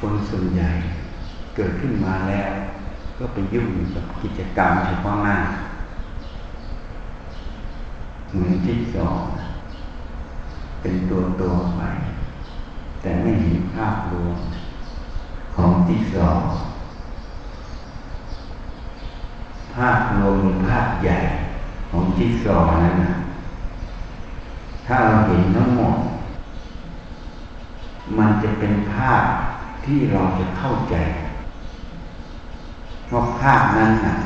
คนส่วนใหญ่เกิดขึ้นมาแล้ว ก็ไปยุ่งกับกิจกรรมเฉพาะหน้า เหมือนจิ๊กซอว์เป็นตัวตัวไป แต่ไม่เห็นภาพรวมของจิ๊กซอว์ภาพรวมภาพใหญ่ของจิ๊กซอว์นั้นนะถ้าเราเห็นทั้งหมด มันจะเป็นภาพ ที่เราจะเข้าใจเพราะภาพนั้นน่ะ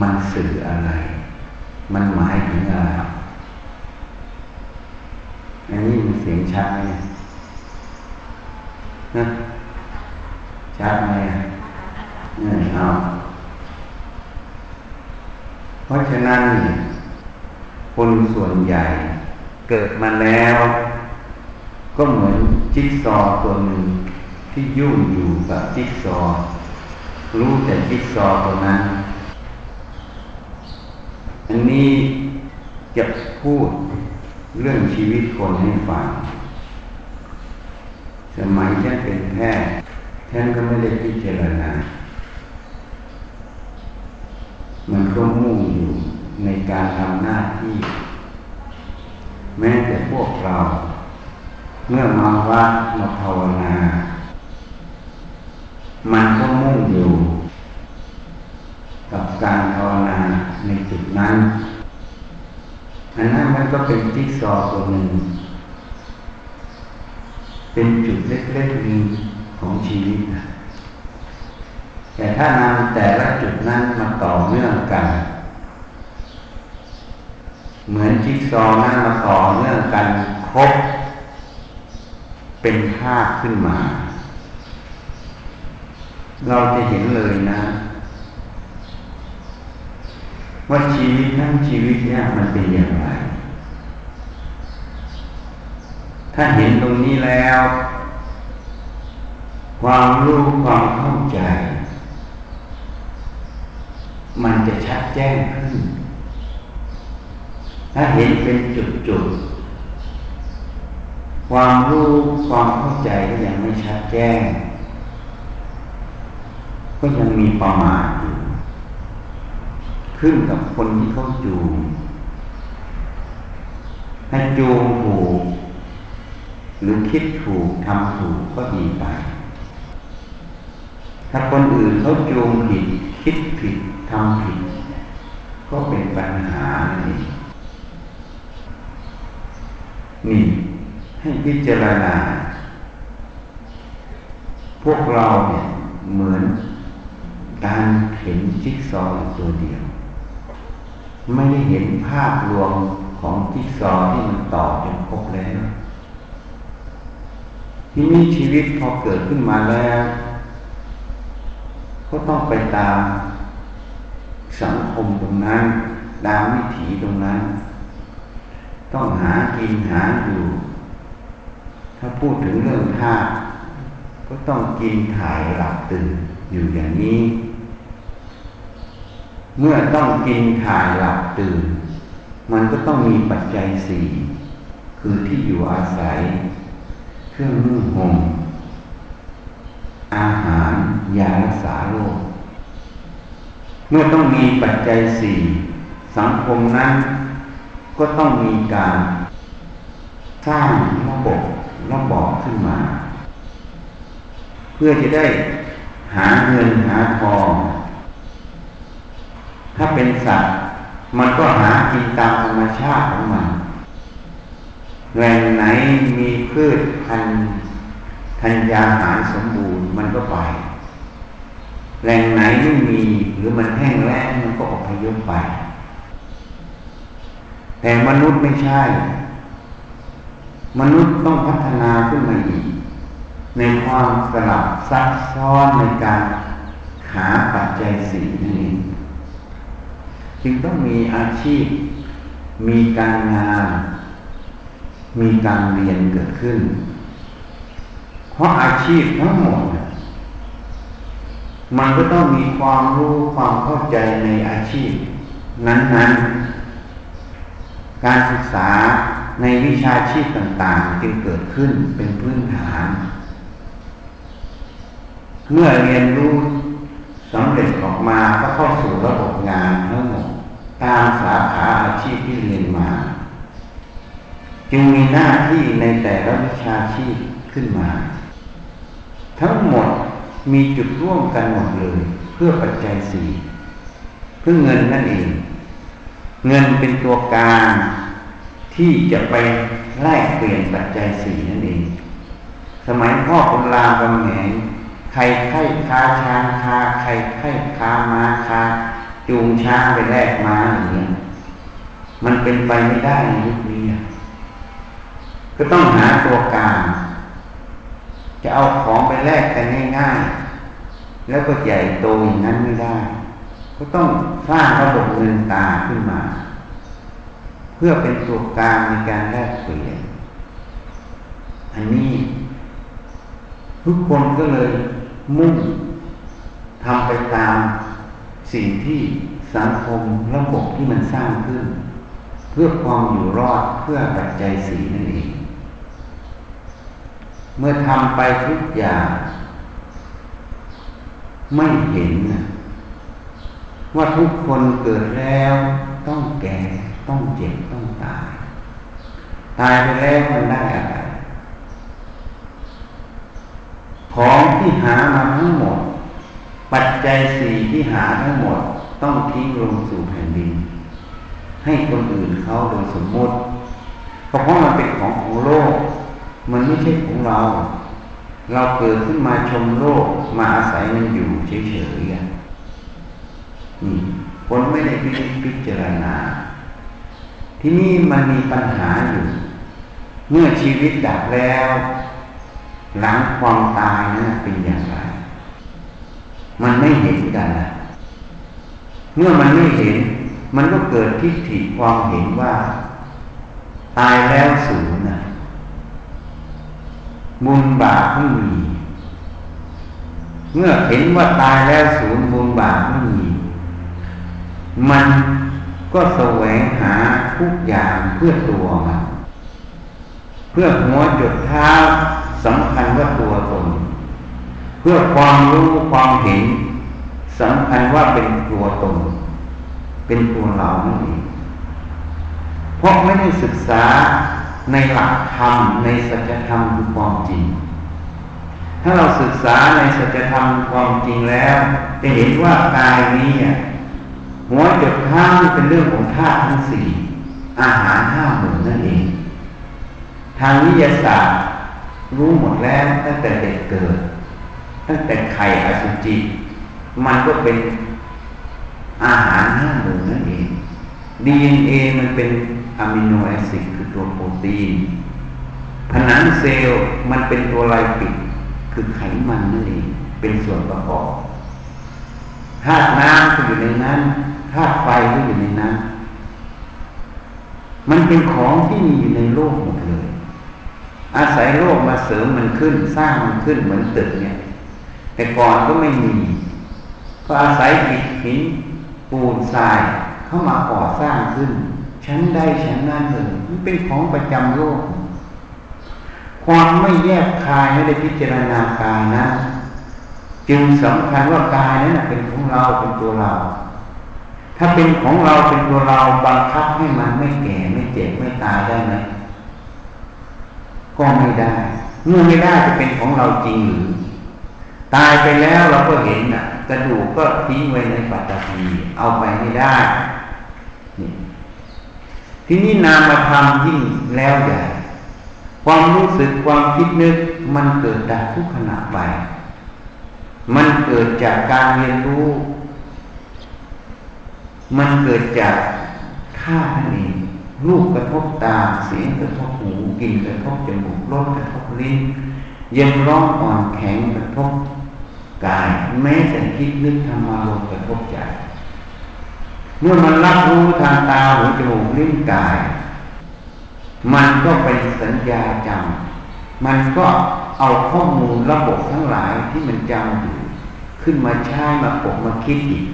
มันสื่ออะไร มันหมายถึงอะไรอันนี้มันเสียงชัดไหมนะชัดไหมเนี่ยเอาเพราะฉะนั้นคนส่วนใหญ่เกิดมาแล้ว ก็เหมือนจิ๊กซอตัวหนึ่ง ที่ยุ่งอยู่กับจิ๊กซอ รู้แต่จิ๊กซอตัวนั้นอันนี้จะพูดเรื่องชีวิตคนให้ฟัง สมัยฉันเป็นแพทย์ท่านก็ไม่ได้พิจารณา มันก็มุ่งอยู่ในการทำหน้าที่ แม้แต่พวกเรา เมื่อมาวัดมาภาวนา มันก็มุ่งอยู่กับการภาวนาในจุดนั้น อันนั้นมันก็เป็นจิ๊กซอตัวหนึ่ง เป็นจุดเล็กๆหนึ่งของชีวิตนะแต่ถ้านำแต่ละจุดนั้นมาต่อเนื่องกัน เหมือนจิ๊กซอนั้นมาต่อเนื่องกันครบ เป็นภาพขึ้นมา เราจะเห็นเลยนะ ว่าชีวิตนั่งชีวิตเนี่ยมันเป็นอย่างไร ถ้าเห็นตรงนี้แล้ว ความรู้ความเข้าใจ มันจะชัดแจ้งขึ้น ถ้าเห็นเป็นจุดๆความรู้ความเข้าใจก็ยังไม่ชัดแจ้ง ก็ยังมีประมาทอยู่ขึ้นกับคนที่เขาจูงให้จูงถูก หรือคิดถูกทำถูกก็ดีไป ถ้าคนอื่นเขาจูงผิด คิดผิดทำผิด ก็เป็นปัญหานี่นี่ให้พิจารณา พวกเราเนี่ยเหมือน การเห็นจิ๊กซอว์ตัวเดียว ไม่ได้เห็นภาพรวมของจิ๊กซอที่มันต่อจนครบแล้วที่มีชีวิตพอเกิดขึ้นมาแล้ว ก็ต้องไปตามสังคมตรงนั้นตามวิถีตรงนั้น ต้องหากินหาอยู่ ถ้าพูดถึงเรื่องธาตุก็ต้องกินถ่ายหลับตื่นอยู่อย่างนี้ เมื่อต้องกินถ่ายหลับตื่น มันก็ต้องมีปัจจัยสี่คือที่อยู่อาศัย เครื่องนุ่งห่มอาหารยารักษาโรคเมื่อต้องมีปัจจัยสี่สังคมนั้นก็ต้องมีการสร้างระบบระบอบขึ้นมา เพื่อจะได้หาเงินหาทอง ถ้าเป็นสัตว์ มันก็หากินตามธรรมชาติของมันแหล่งไหนมีพืชพันธุ์ธัญญาหารสมบูรณ์มันก็ไป แหล่งไหนไม่มีหรือมันแห้งแล้งมันก็อพยพไป แต่มนุษย์ไม่ใช่ มนุษย์ต้องพัฒนาขึ้นมาอีก ในความสลับซับซ้อนในการหาปัจจัยสี่นี่ จึงต้องมีอาชีพ มีการงาน มีการเรียนเกิดขึ้น เพราะอาชีพทั้งหมด มันก็ต้องมีความรู้ความเข้าใจในอาชีพ นั้นๆ การศึกษาในวิชาชีพต่างๆ จึงเกิดขึ้นเป็นพื้นฐาน เมื่อเรียนรู้ สำเร็จออกมาก็เข้าสู่ระบบงานทั้งหมดตามสาขาอาชีพที่เรียนมา จึงมีหน้าที่ในแต่ละวิชาชีพขึ้นมา ทั้งหมดมีจุดร่วมกันหมดเลย เพื่อปัจจัยสี่เพื่อเงินนั่นเอง เงินเป็นตัวการที่จะไปแลกเปลี่ยนปัจจัยสี่นั่นเอง สมัยพ่อคุณรามกำแหง ใครไข้คาช้างคาใครไข้คามาคาจูงช้างไปแลกมาอย่างนี้มันเป็นไปไม่ได้ในยุคนี้ก็ต้องหาตัวกลารจะเอาของไปแลกกันง่ายๆ แล้วก็ใหญ่โตอย่างนั้นไม่ได้ ก็ต้องสร้างระบบเงินตาขึ้นมา เพื่อเป็นตัวกลางในการแลกเปลี่ยนอันนี้ ทุกคนก็เลย มุ่งทำไปตามสิ่งที่สังคมระบบที่มันสร้างขึ้น เพื่อความอยู่รอดเพื่อปัจจัยสีนั่นเอง เมื่อทำไปทุกอย่าง ไม่เห็นนะว่าทุกคนเกิดแล้วต้องแก่ต้องเจ็บต้องตาย ตายไปแล้วมันได้อะไร ของที่หามาทั้งหมด ปัจจัยสี่ที่หาทั้งหมดต้องทิ้งลงสู่แผ่นดิน ให้คนอื่นเขาโดยสมมติเพราะมันเป็นของของโลก มันไม่ใช่ของเรา เราเกิดขึ้นมาชมโลกมาอาศัยมันอยู่เฉยๆนี่คนไม่ได้พิพิจารณา ที่นี่มันมีปัญหาอยู่ เมื่อชีวิตดับแล้ว หลังความตายนั้นเป็นอย่างไร มันไม่เห็นกันนะเมื่อมันไม่เห็น มันก็เกิดทิฏฐิความเห็นว่า ตายแล้วสูญนะบุญบาปไม่มี เมื่อเห็นว่าตายแล้วสูญบุญบาปไม่มี มันก็แสวงหาทุกอย่างเพื่อตัวมันเพื่อหัวจุดเท้า สำคัญว่าตัวตน เพื่อความรู้ความเห็นสำคัญว่าเป็นตัวตน เป็นตัวเรานั่นเองเพราะไม่ได้ศึกษาในหลักธรรมในสัจธรรมคือความจริง ถ้าเราศึกษาในสัจธรรมความจริงแล้ว จะเห็นว่ากายนี้หัวจดข้างเป็นเรื่องของธาตุทั้งสี่อาหารห้าหมู่นั่นเอง ทางวิทยาศาสตร์ รู้หมดแล้วตั้งแต่เด็กเกิด ตั้งแต่ไข่อสุจิ มันก็เป็นอาหารห้าหมู่นั่นเอง DNA มันเป็น amino acid คือตัวโปรตีน ผนังเซลล์มันเป็นตัว lipid คือไขมันนั่นเองเป็นส่วนประกอบธาตุน้ำก็อยู่ในนั้นธาตุไฟก็อยู่ในนั้น มันเป็นของที่มีอยู่ในโลกหมดเลย อาศัยโลกมาเสริมมันขึ้น สร้างมันขึ้นเหมือนตึกเนี่ย แต่ก่อนก็ไม่มี ก็อาศัยอิฐหินปูนทรายเข้ามาก่อสร้างขึ้น ชั้นได้ชั้นนั้นเลยมันเป็นของประจำโลก ความไม่แยกคายไม่ได้พิจารณากายนะ จึงสำคัญว่ากายนั้นเป็นของเราเป็นตัวเรา ถ้าเป็นของเราเป็นตัวเราบังคับให้มันไม่แก่ไม่เจ็บไม่ตายได้ไหม ก็ไม่ได้ เมื่อไม่ได้จะเป็นของเราจริงหรือตายไปแล้วเราก็เห็นอะ กระดูกก็ทิ้งไว้ในปัตตภีเอาไปไม่ได้ที่นี่นามธรรมยิ่งแล้วใหญ่ความรู้สึกความคิดนึกมันเกิดจากทุกขณะไป มันเกิดจากการเรียนรู้ มันเกิดจากท่านั่นเอง รูปกระทบตาเสียงกระทบหูกลิ่นกระทบจมูกรสกระทบลิ้นเย็นร้อนอ่อนแข็งกระทบกายแม้แต่คิดนึกธรรมารมกระทบใจเมื่อมันรับรู้ทางตาหูจมูกลิ้นกาย มันก็เป็นสัญญาจำมันก็เอาข้อมูลระบบทั้งหลายที่มันจำอยู่ขึ้นมาใช้มาปกมาคิดอีก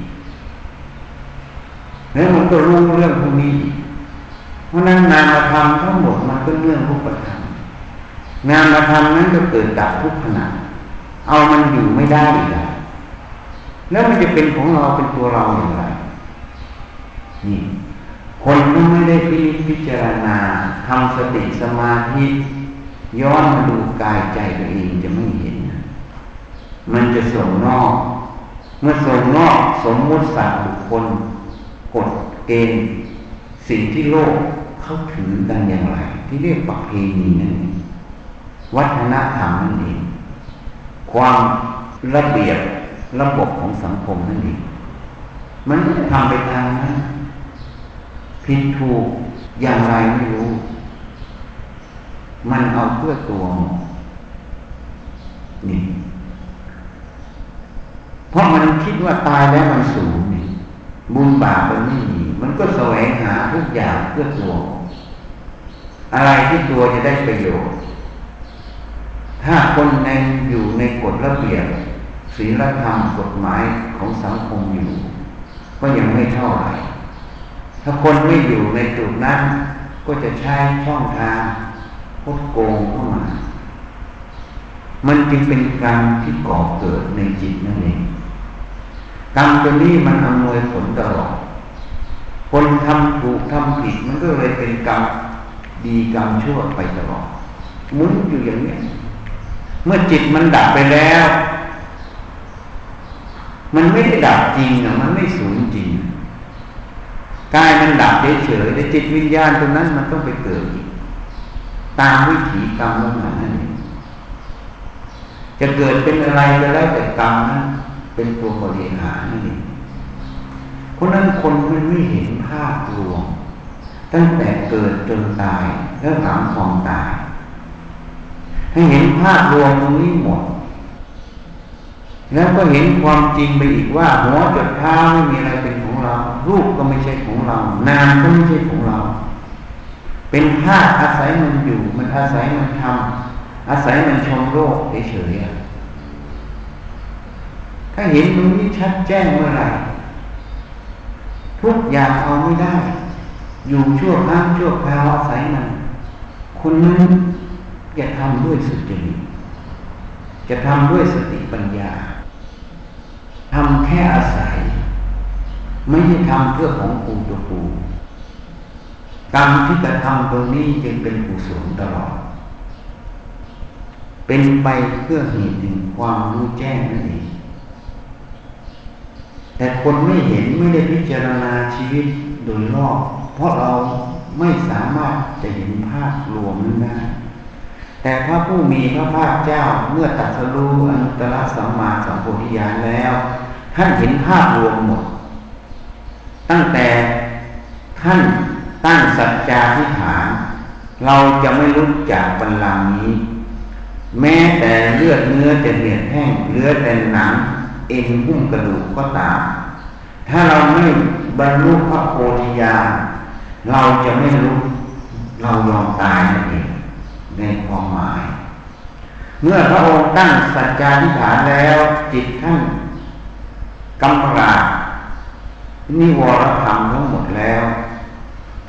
แล้วมันก็รู้เรื่องพวกนี้ เพราะนั้นงานมาทำทั้งหมดมันก็เรื่องรูปธรรมงานมาทำนั้นก็เกิดดับทุกขณะเอามันอยู่ไม่ได้อีกแล้วมันจะเป็นของเราเป็นตัวเราอย่างไรนี่คนที่ไม่ได้พิพจารณาทำสติสมาธิย้อนมาดูกายใจตัวเองจะไม่เห็นมันจะส่งนอก เมื่อส่งนอกสมมุติสัตว์บุคคลกฎเกณฑ์สิ่งที่โลก เขาถือกันอย่างไร ที่เรียกปักเพณีนั่นเองวัฒนธรรมนั่นเองความระเบียบระบบของสังคมนั่นเองมันทำไปทางนั้นผิดถูกอย่างไรไม่รู้ มันเอาเพื่อตัวนี่เพราะมันคิดว่าตายแล้วมันสูง บุญบาปมันไม่มี มันก็แสวงหาทุกอย่างเพื่อตัว อะไรที่ตัวจะได้ประโยชน์ ถ้าคนในอยู่ในกฎระเบียบศีลธรรมกฎหมายของสังคมอยู่ ก็ยังไม่เท่าไหร่ ถ้าคนไม่อยู่ในจุดนั้น ก็จะใช้ช่องทางพดโกงเข้ามา มันจึงเป็นกรรมที่ก่อเกิดในจิตนั่นเอง กรรมตัวนี้มันอำนวยผลตลอด คนทำถูกทำผิดมันก็เลยเป็นกรรมดีกรรมชั่วไปตลอดมุนอยู่อย่างนี้เมื่อจิตมันดับไปแล้ว มันไม่ได้ดับจริงอะมันไม่สูญจริงกายมันดับเฉยๆแต่จิตวิญญาณตรงนั้นมันต้องไปเกิดอีกตามวิถีกรรมนั้นนั่นจะเกิดเป็นอะไรก็แล้วแต่กรรมนั้น เป็นตัวบริหารนี่เพราะนั้นคนมันไม่เห็นภาพรวมตั้งแต่เกิดจนตายแล้วหลังความตาย ให้เห็นภาพรวมตรงนี้หมด แล้วก็เห็นความจริงไปอีกว่าหัวจดเท้าไม่มีอะไรเป็นของเรา รูปก็ไม่ใช่ของเรา นามก็ไม่ใช่ของเรา เป็นธาตุอาศัยมันอยู่ มันอาศัยมันทำอาศัยมันชมโลกเฉยๆ ถ้าเห็นตรงนี้ชัดแจ้งเมื่อไหร่ทุกอย่างเอาไม่ได้ อยู่ชั่วครั้งชั่วคราวอาศัยมัน คุณนั้นอย่าทำด้วยสุจริตจะทำด้วยสติปัญญาทำแค่อาศัย ไม่ใช่ทำเพื่อของปูตัวปูกรรมที่จะทำตรงนี้จึงเป็นกุศลตลอด เป็นไปเพื่อเหตุถึงความรู้แจ้งนั่นเอง แต่คนไม่เห็นไม่ได้พิจารณาชีวิตโดยรอบ เพราะเราไม่สามารถจะเห็นภาพรวมนั้นได้ แต่พระผู้มีพระภาคเจ้าเมื่อตัดสรู้อนุตตรสัมมาสัมโพธิญาณแล้ว ท่านเห็นภาพรวมหมด ตั้งแต่ท่านตั้งสัจจาธิฐาน เราจะไม่รู้จักบัลลังก์นี้ แม้แต่เลือดเนื้อจะเหนียดแห้งเลือดแต่หนัง เอ็นหุ้มกระดูกก็ตาม ถ้าเราไม่บรรลุพระโพธิญาณเราจะไม่รู้เรายอมตายนั่นเองในความหมาย เมื่อพระองค์ตั้งสัจจาธิฐานแล้ว จิตท่านกำรานิวรธรรมทั้งหมดแล้ว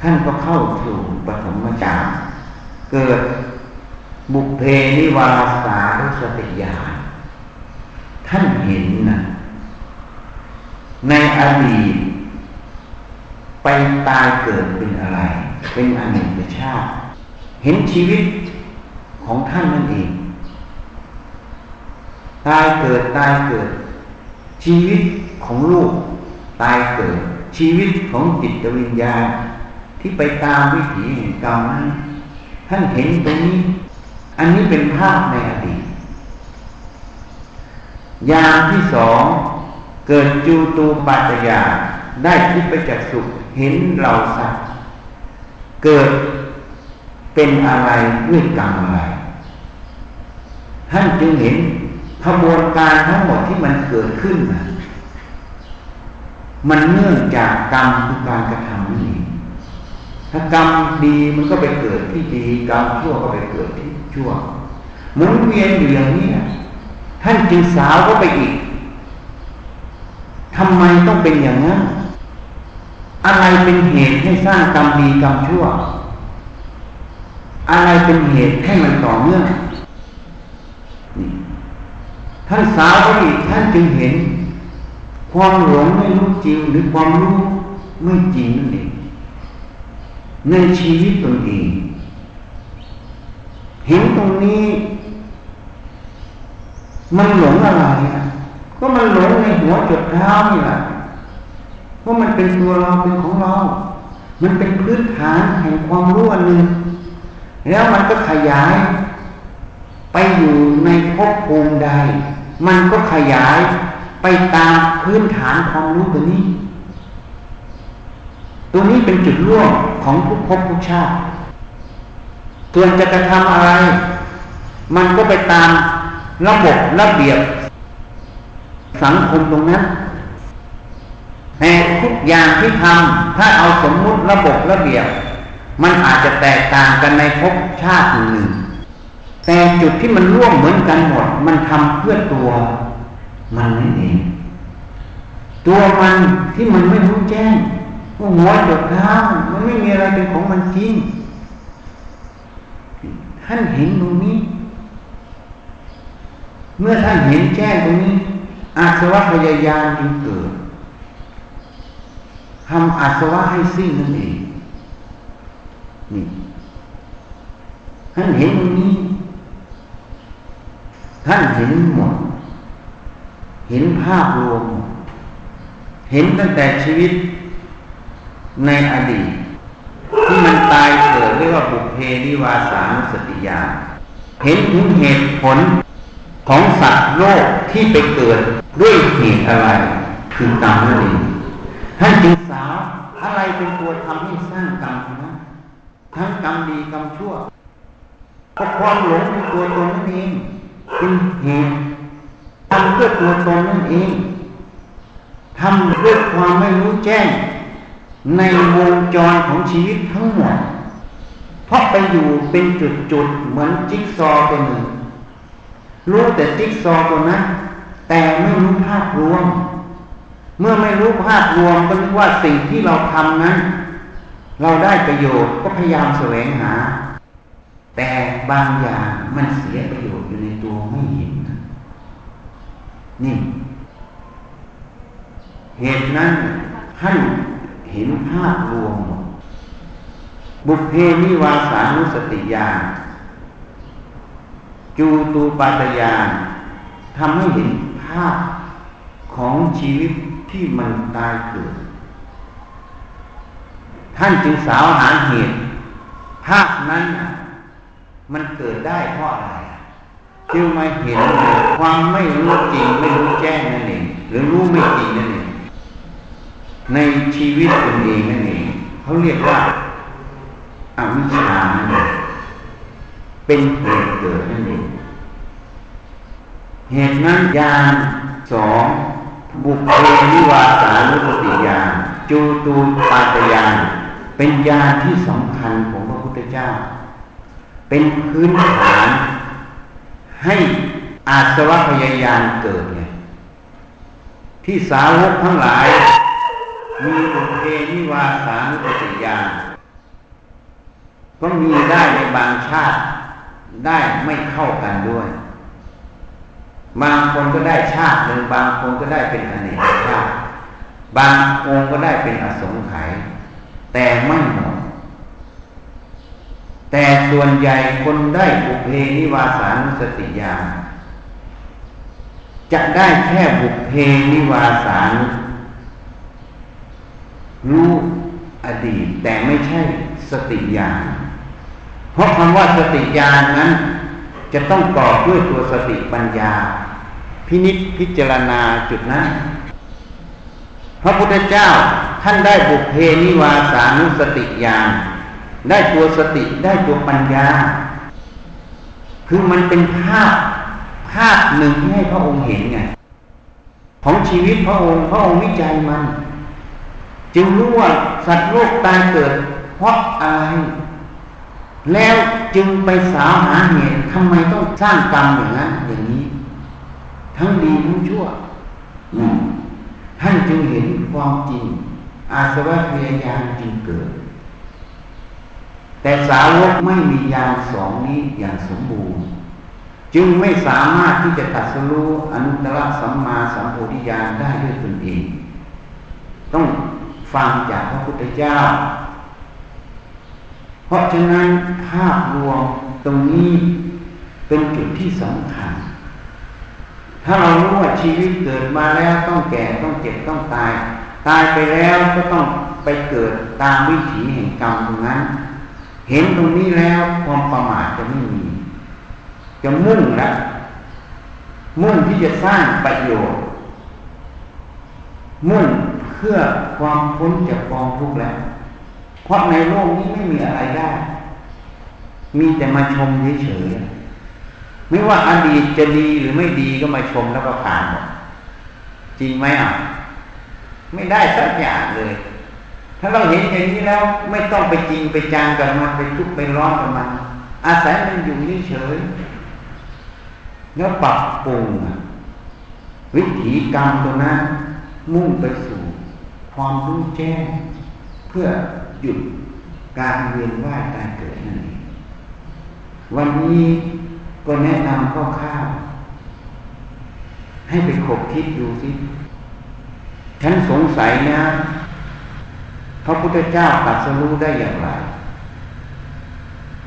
ท่านก็เข้าสู่ปฐมฌานเกิดบุพเพนิวาสารุสติญาณ ท่านเห็นนะในอดีตไปตายเกิดเป็นอะไร เป็นอเนกชาติ เห็นชีวิตของท่านนั่นเอง ตายเกิดตายเกิด ชีวิตของลูกตายเกิด ชีวิตของจิตวิญญาณที่ไปตามวิถีแห่งกรรมนั้นท่านเห็นตรงนี้ อันนี้เป็นภาพในอดีต ยามที่สองเกิดจูตูปัจจยาได้ทิพจักสุขเห็นเราสัตว์เกิดเป็นอะไรด้วยกรรมอะไรท่านจึงเห็นขบวนการทั้งหมดที่มันเกิดขึ้น มันเนื่องจากกรรมคือการกระทำนี่ถ้ากรรมดีมันก็ไปเกิดที่ดี กรรมชั่วก็ไปเกิดที่ชั่วหมุนเวียนอยู่อย่างนี้ ท่านจึงสาวก็ไปอีกทำไมต้องเป็นอย่างนั้น อะไรเป็นเหตุให้สร้างกรรมดีกรรมชั่ว อะไรเป็นเหตุให้มันต่อเนื่องท่านสาวอีกท่านจึงเห็น ความหลงไม่รู้จริงหรือความรู้ไม่จริงนั่นเองในชีวิตตนเองเห็นตรงนี้ มันหลงอะไรอะก็มันหลงในหัวจดเท้านี่แหละว่ามันเป็นตัวเราเป็นของเรา มันเป็นพื้นฐานแห่งความรู้อันหนึ่งแล้วมันก็ขยาย ไปอยู่ในภพภูมิใด มันก็ขยายไปตามพื้นฐานความรู้ตัวนี้ ตัวนี้เป็นจุดร่วมของทุกภพทุกชาติส่วนจะกระทำอะไร มันก็ไปตาม ระบบระเบียบ สังคมตรงนั้นแต่ทุกอย่างที่ทำถ้าเอาสมมุติระบบระเบียบ มันอาจจะแตกต่างกันในภพชาติหนึ่ง แต่จุดที่มันร่วมเหมือนกันหมด มันทำเพื่อตัว มันนั่นเองตัวมันที่มันไม่รู้แจ้งว่าหัวจดเท้ามันไม่มีอะไรเป็นของมันจริงท่านเห็นตรงนี้ เมื่อท่านเห็นแจ้งตรงนี้ อาสวะพยายามจึงเกิดทำอาสวะให้สิ้นนั่นเองนี่ท่านเห็นตรงนี้ ท่านเห็นหมด เห็นภาพรวม เห็นตั้งแต่ชีวิตในอดีต ที่มันตายเกิดเรียกว่าบุพเพนิวาสานุสติญาเห็นถึงเหตุผล ของสัตว์โลกที่ไปเกิดด้วยเหตุอะไรคือกรรมนั่นเองท่านจึงสาวอะไรเป็นตัวทำให้สร้างกรรมนะทั้งกรรมดีกรรมชั่วเพราะความหลงเป็นตัวตนนั่นเองเป็นเหตุทำเพื่อตัวตนนั่นเองทำด้วยความไม่รู้แจ้ง ในวงจรของชีวิตทั้งหมดเพราะไปอยู่เป็นจุดๆเหมือนจิ๊กซอตัวหนึ่ง รู้แต่จิ๊กซอตัวนั้นแต่ไม่รู้ภาพรวม เมื่อไม่รู้ภาพรวมก็นึกว่าสิ่งที่เราทำนั้น เราได้ประโยชน์ก็พยายามแสวงหา แต่บางอย่างมันเสียประโยชน์อยู่ในตัวไม่เห็นนี่ เหตุนั้นท่านเห็นภาพรวม บุพเพนิวาสานุสติญาณ จูตูปาตญาณทำให้เห็นภาพของชีวิตที่มันตายเกิด ท่านจึงสาวหาเหตุ ภาพนั้นมันเกิดได้เพราะอะไรจึงมาเห็นความไม่รู้จริงไม่รู้แจ้งนั่นเองหรือรู้ไม่จริงนั่นเองในชีวิตตนเองนั่นเองเขาเรียกว่าอวิชชานั่นเอง เป็นเหตุเกิดนั่นเองเหตุนั้นยานสองบุพเพนิวาสานุสติญาณจูตูปาตญาณเป็นญาณที่สำคัญของพระพุทธเจ้า เป็นพื้นฐานให้อาสวะพยายานเกิดไงที่สาวกทั้งหลาย มีบุพเพนิวาสานุสติญาณก็มีได้ในบางชาติ ได้ไม่เข้ากันด้วย บางคนก็ได้ชาติหนึ่งบางคนก็ได้เป็นอเนกชาติ บางองค์ก็ได้เป็นอสงไขยแต่ไม่หมดแต่ส่วนใหญ่คนได้บุเพนิวาสานุสติญาณจะได้แค่บุเพนิวาสานุรู้อดีตแต่ไม่ใช่สติญาณ เพราะคำว่าสติญาณนั้น จะต้องต่อด้วยตัวสติปัญญา พินิษพิจารณาจุดนั้น พระพุทธเจ้าท่านได้บุพเพนิวาสานุสติญาณได้ตัวสติได้ตัวปัญญา คือมันเป็นภาพภาพหนึ่งที่ให้พระองค์เห็นไงของชีวิตพระองค์พระองค์วิจัยมัน จึงรู้ว่าสัตว์โลกตายเกิด เพราะอะไร แล้วจึงไปสาวหาเหตุทำไมต้องสร้างกรรมอย่างนั้นอย่างนี้ ทั้งดีทั้งชั่วท่านจึงเห็นความจริง อาสวะพยายามจึงเกิด แต่สาวกไม่มียานสองนี้อย่างสมบูรณ์ จึงไม่สามารถที่จะตัดสรู้อนุตตรสัมมาสัมโพธิญาณได้ด้วยตนเอง ต้องฟังจากพระพุทธเจ้า เพราะฉะนั้นภาพรวมตรงนี้เป็นจุดที่สำคัญ ถ้าเรารู้ว่าชีวิตเกิดมาแล้วต้องแก่ต้องเจ็บต้องตาย ตายไปแล้วก็ต้องไปเกิดตามวิถีแห่งกรรมตรงนั้น เห็นตรงนี้แล้วความประมาทจะไม่มี จะมุ่งล้วมุ่งที่จะสร้างประโยชน์มุ่งเพื่อความพ้นจากกองทุกข์แล้ว เพราะในโลกนี้ไม่มีอะไรได้ มีแต่มาชมเฉยๆไม่ว่าอดีตจะดีหรือไม่ดีก็มาชมแล้วก็ผ่านหมดจริงไหมอะ ไม่ได้สักอย่างเลย ถ้าเราเห็นอย่างนี้แล้วไม่ต้องไปจริงไปจางกับมันไปทุกไปร้อนกับมัน อาศัยมันอยู่เฉยๆแล้วปรับปรุงวิถีกรรมตัวนั้นมุ่งไปสู่ความรู้แจ้งเพื่อ หยุดการเวียนว่ายตายเกิดนั่นเองวันนี้ก็แนะนำข้อข้าวให้ไปคบคิดดูสิฉันสงสัยนะพระพุทธเจ้าตัดสรู้ได้อย่างไร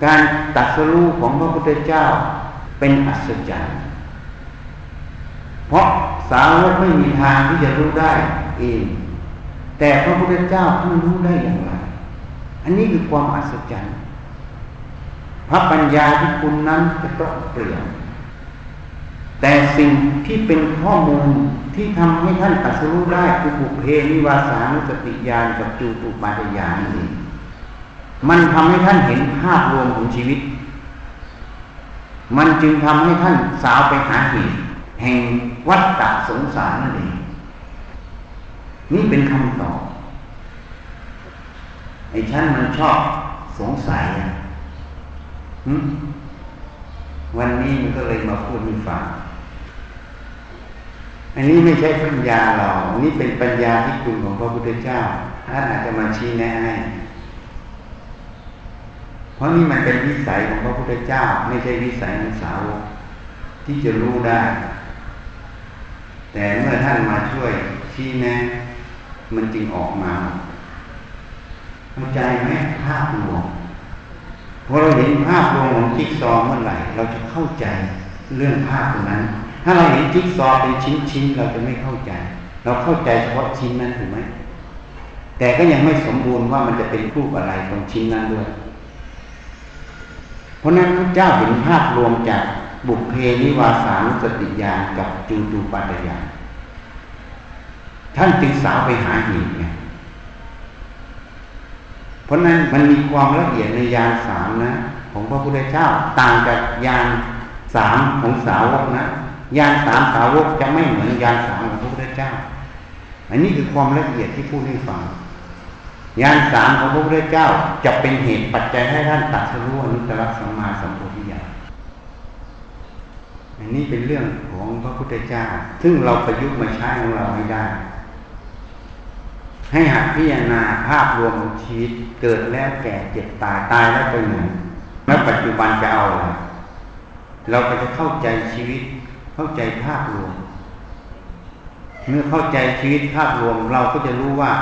การตัดสรู้ของพระพุทธเจ้าเป็นอัศจรรย์ เพราะสาวกไม่มีทางที่จะรู้ได้เอง แต่พระพุทธเจ้าท่านรู้ได้อย่างไร นนี้คือความอัศจรรย์พระปัญญาที่คุณนั้นจะต้องเปลี่ยนแต่สิ่งที่เป็นข้อมูลที่ทำให้ท่านตัดสู้ได้คือบุเพนิวาสานุสติญาณกับจูตุปาตญาณนี่มันทำให้ท่านเห็นภาพรวมของชีวิต มันจึงทำให้ท่านสาวไปหาเหตุแห่งวัฏฏะสงสารนั่นเองนี่เป็นคำตอบ ไอ้ฉันมันชอบสงสัยอะวันนี้มันก็เลยมาพูดให้ฟัง อันนี้ไม่ใช่ปัญญาหรอกนี่เป็นปัญญาที่คุณของพระพุทธเจ้าท่านอาจจะมาชี้แนะให้ เพราะนี่มันเป็นวิสัยของพระพุทธเจ้า ไม่ใช่วิสัยของสาวกที่จะรู้ได้ แต่เมื่อท่านมาช่วยชี้แนะ มันจึงออกมา เข้าใจไหมภาพรวมพอเราเห็นภาพรวมของจิ๊กซอเมื่อไหร่ เราจะเข้าใจเรื่องภาพตรงนั้น ถ้าเราเห็นจิ๊กซอเป็นชิ้นๆเราจะไม่เข้าใจ เราเข้าใจเฉพาะชิ้นนั้นถูกไหมแต่ก็ยังไม่สมบูรณ์ว่ามันจะเป็นรูปอะไรตรงชิ้นนั้นด้วย เพราะนั้นพระเจ้าเห็นภาพรวมจากบุพเพนิวาสานุสติญาณกับจูตูปัตยานท่านจึงสาวไปหาเหตุไง เพราะนั้นมันมีความละเอียดในยานสามนะ ของพระพุทธเจ้าต่างจากยานสามของสาวกนะยานสามสาวกจะไม่เหมือนยานสามของพระพุทธเจ้า อันนี้คือความละเอียดที่พูดให้ฟังยานสามของพระพุทธเจ้าจะเป็นเหตุปัจจัยให้ท่านตัดสู้อนุตตรสัมมาสัมโพธิญาณอันนี้เป็นเรื่องของพระพุทธเจ้า ซึ่งเราประยุกต์มาใช้ของเราไม่ได้ ให้หัดพิจารณาภาพรวมของชีวิตเกิดแล้วแก่เจ็บตายตายแล้วไปไหนแล้วปัจจุบันจะเอาอะไรเราก็จะเข้าใจชีวิต เข้าใจภาพรวม เมื่อเข้าใจชีวิตภาพรวม เราก็จะรู้ว่า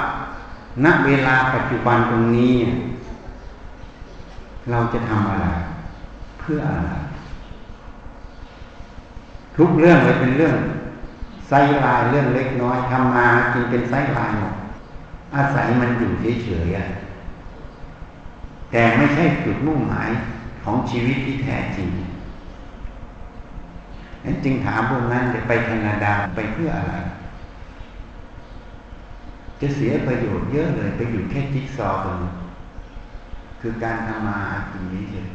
ณเวลาปัจจุบันตรงนี้ เราจะทำอะไร เพื่ออะไร ทุกเรื่องเลยเป็นเรื่องไส้ลายเรื่องเล็กน้อยทำมากินเป็นไส้ลายหมด อาศัยมันอยู่เฉยๆแต่ไม่ใช่จุดมุ่งหมายของชีวิตที่แท้จริงนั้นจึงถามพวกนั้นจะไปแคนาดาไปเพื่ออะไร จะเสียประโยชน์เยอะเลยไปอยู่แค่จิ๊กซอว์ตรงคือการทำมาหากินนี้เฉย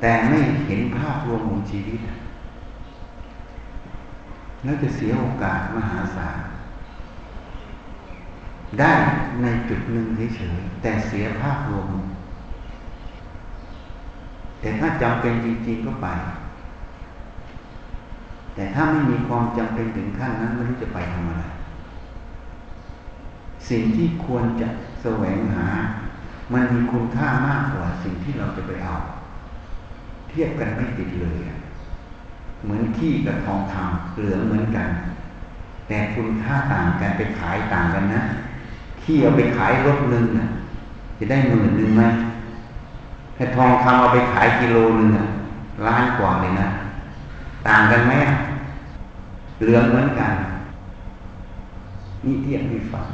แต่ไม่เห็นภาพรวมของชีวิต แล้วจะเสียโอกาสมหาศาล ได้ในจุดหนึ่งเฉยๆแต่เสียภาพรวม แต่ถ้าจำเป็นจริงๆก็ไป แต่ถ้าไม่มีความจำเป็นถึงขั้นนั้นไม่รู้จะไปทำอะไร สิ่งที่ควรจะแสวงหา มันมีคุณค่ามากกว่าสิ่งที่เราจะไปเอาที่ทียบกันไม่ติดเลย เหมือนขี้กับทองคำเหลืองเหมือนกัน แต่คุณค่าต่างกันไปขายต่างกันนะ ที่เอาไปขายรถหนึ่งนะจะได้หมื่นหนึ่งไหมถ้ทองคำเอาไปขายกิโลหนึ่งล้านกว่าเลยนะ ต่างกันไหมเหลืองเหมือนกัน นี่เทียบให้ฟัง